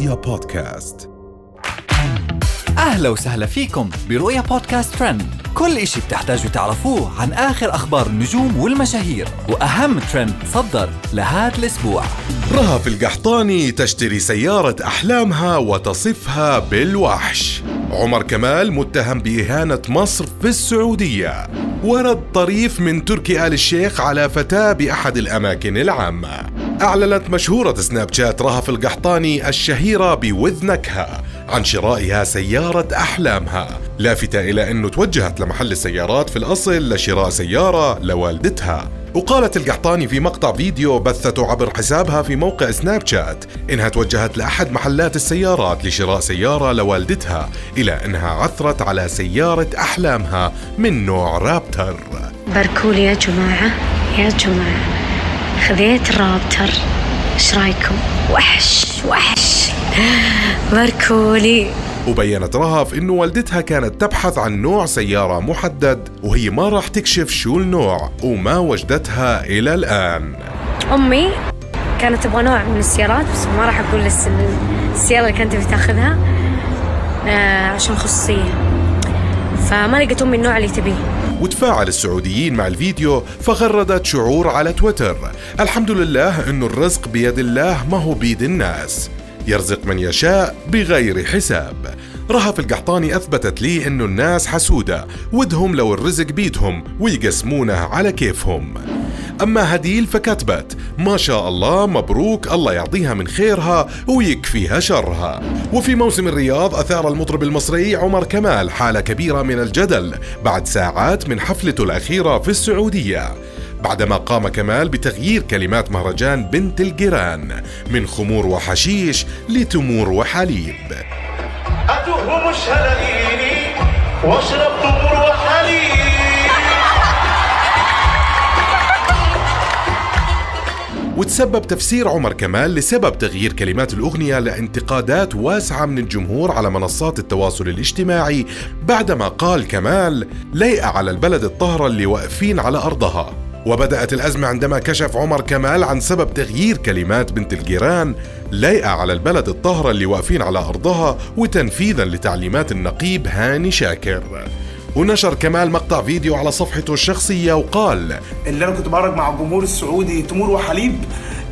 رؤيا بودكاست. أهلا وسهلا فيكم برؤيا بودكاست ترند. كل إشي بتحتاجوا تعرفوه عن آخر أخبار النجوم والمشاهير وأهم ترند صدر لهذا الأسبوع. رهف القحطاني تشتري سيارة أحلامها وتصفها بالوحش. عمر كمال متهم بإهانة مصر في السعودية. ورد طريف من تركي آل الشيخ على فتاة بأحد الأماكن العامة. أعلنت مشهورة سناب شات رهف القحطاني الشهيرة بوذنكها عن شرائها سيارة أحلامها. لافتة إلى أنه توجهت لمحل السيارات في الأصل لشراء سيارة لوالدتها. وقالت القحطاني في مقطع فيديو بثته عبر حسابها في موقع سناب شات إنها توجهت لأحد محلات السيارات لشراء سيارة لوالدتها إلى أنها عثرت على سيارة أحلامها من نوع رابتر. باركولي يا جماعة يا جماعة. خذيت رابتر إيش رأيكم؟ وحش وحش. باركولي وبينت رهف انه والدتها كانت تبحث عن نوع سيارة محدد وهي ما راح تكشف شو النوع وما وجدتها إلى الآن. أمي كانت تبغى نوع من السيارات بس ما راح أقول الس- السيارة اللي كانت تبي تاخذها آه عشان خصوصية فما لقيت أمي النوع اللي تبيه. وتفاعل السعوديين مع الفيديو فغردت شعور على تويتر. الحمد لله انه الرزق بيد الله ما هو بيد الناس. يرزق من يشاء بغير حساب. رهف القحطاني أثبتت لي إنه الناس حسودة ودهم لو الرزق بيدهم ويقسمونه على كيفهم. أما هديل فكتبت ما شاء الله مبروك الله يعطيها من خيرها ويكفيها شرها. وفي موسم الرياض أثار المطرب المصري عمر كمال حالة كبيرة من الجدل بعد ساعات من حفلته الأخيرة في السعودية بعدما قام كمال بتغيير كلمات مهرجان بنت الجيران من خمور وحشيش لتمور وحليب. أتهم الشلاليني واشرب تمر وحليب. وتسبب تفسير عمر كمال لسبب تغيير كلمات الأغنية لانتقادات واسعة من الجمهور على منصات التواصل الاجتماعي بعدما قال كمال ليئة على البلد الطاهرة اللي واقفين على أرضها. وبدأت الأزمة عندما كشف عمر كمال عن سبب تغيير كلمات بنت الجيران لايقة على البلد الطاهرة اللي واقفين على أرضها وتنفيذا لتعليمات النقيب هاني شاكر. ونشر كمال مقطع فيديو على صفحته الشخصية وقال اللي أنا كنت بهرج مع الجمهور السعودي تمور وحليب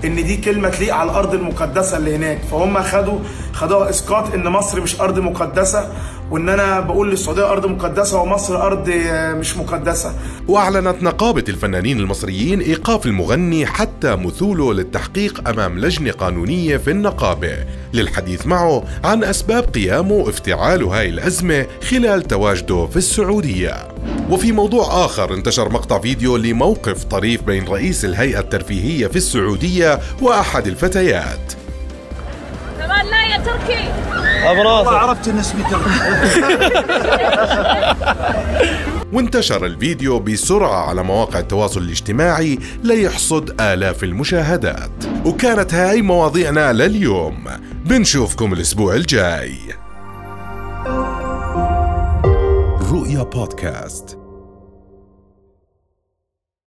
إن دي كلمة تليق على الأرض المقدسة اللي هناك. فهم خدوا خدوها إسقاط إن مصر مش أرض مقدسة. وإن أنا بقول للسعودية أرض مقدسة ومصر أرض آه، مش مقدسة. وأعلنت نقابة الفنانين المصريين إيقاف المغني حتى مثوله للتحقيق أمام لجنة قانونية في النقابة. للحديث معه عن أسباب قيامه وافتعال هاي الأزمة خلال تواجده في السعودية. وفي موضوع آخر انتشر مقطع فيديو لموقف طريف بين رئيس الهيئة الترفيهية في السعودية وأحد الفتيات. كمان لا يا تركي عرفت نسبة وانتشر الفيديو بسرعة على مواقع التواصل الاجتماعي ليحصد آلاف المشاهدات. وكانت هاي مواضيعنا لليوم. بنشوفكم الأسبوع الجاي. رؤيا بودكاست.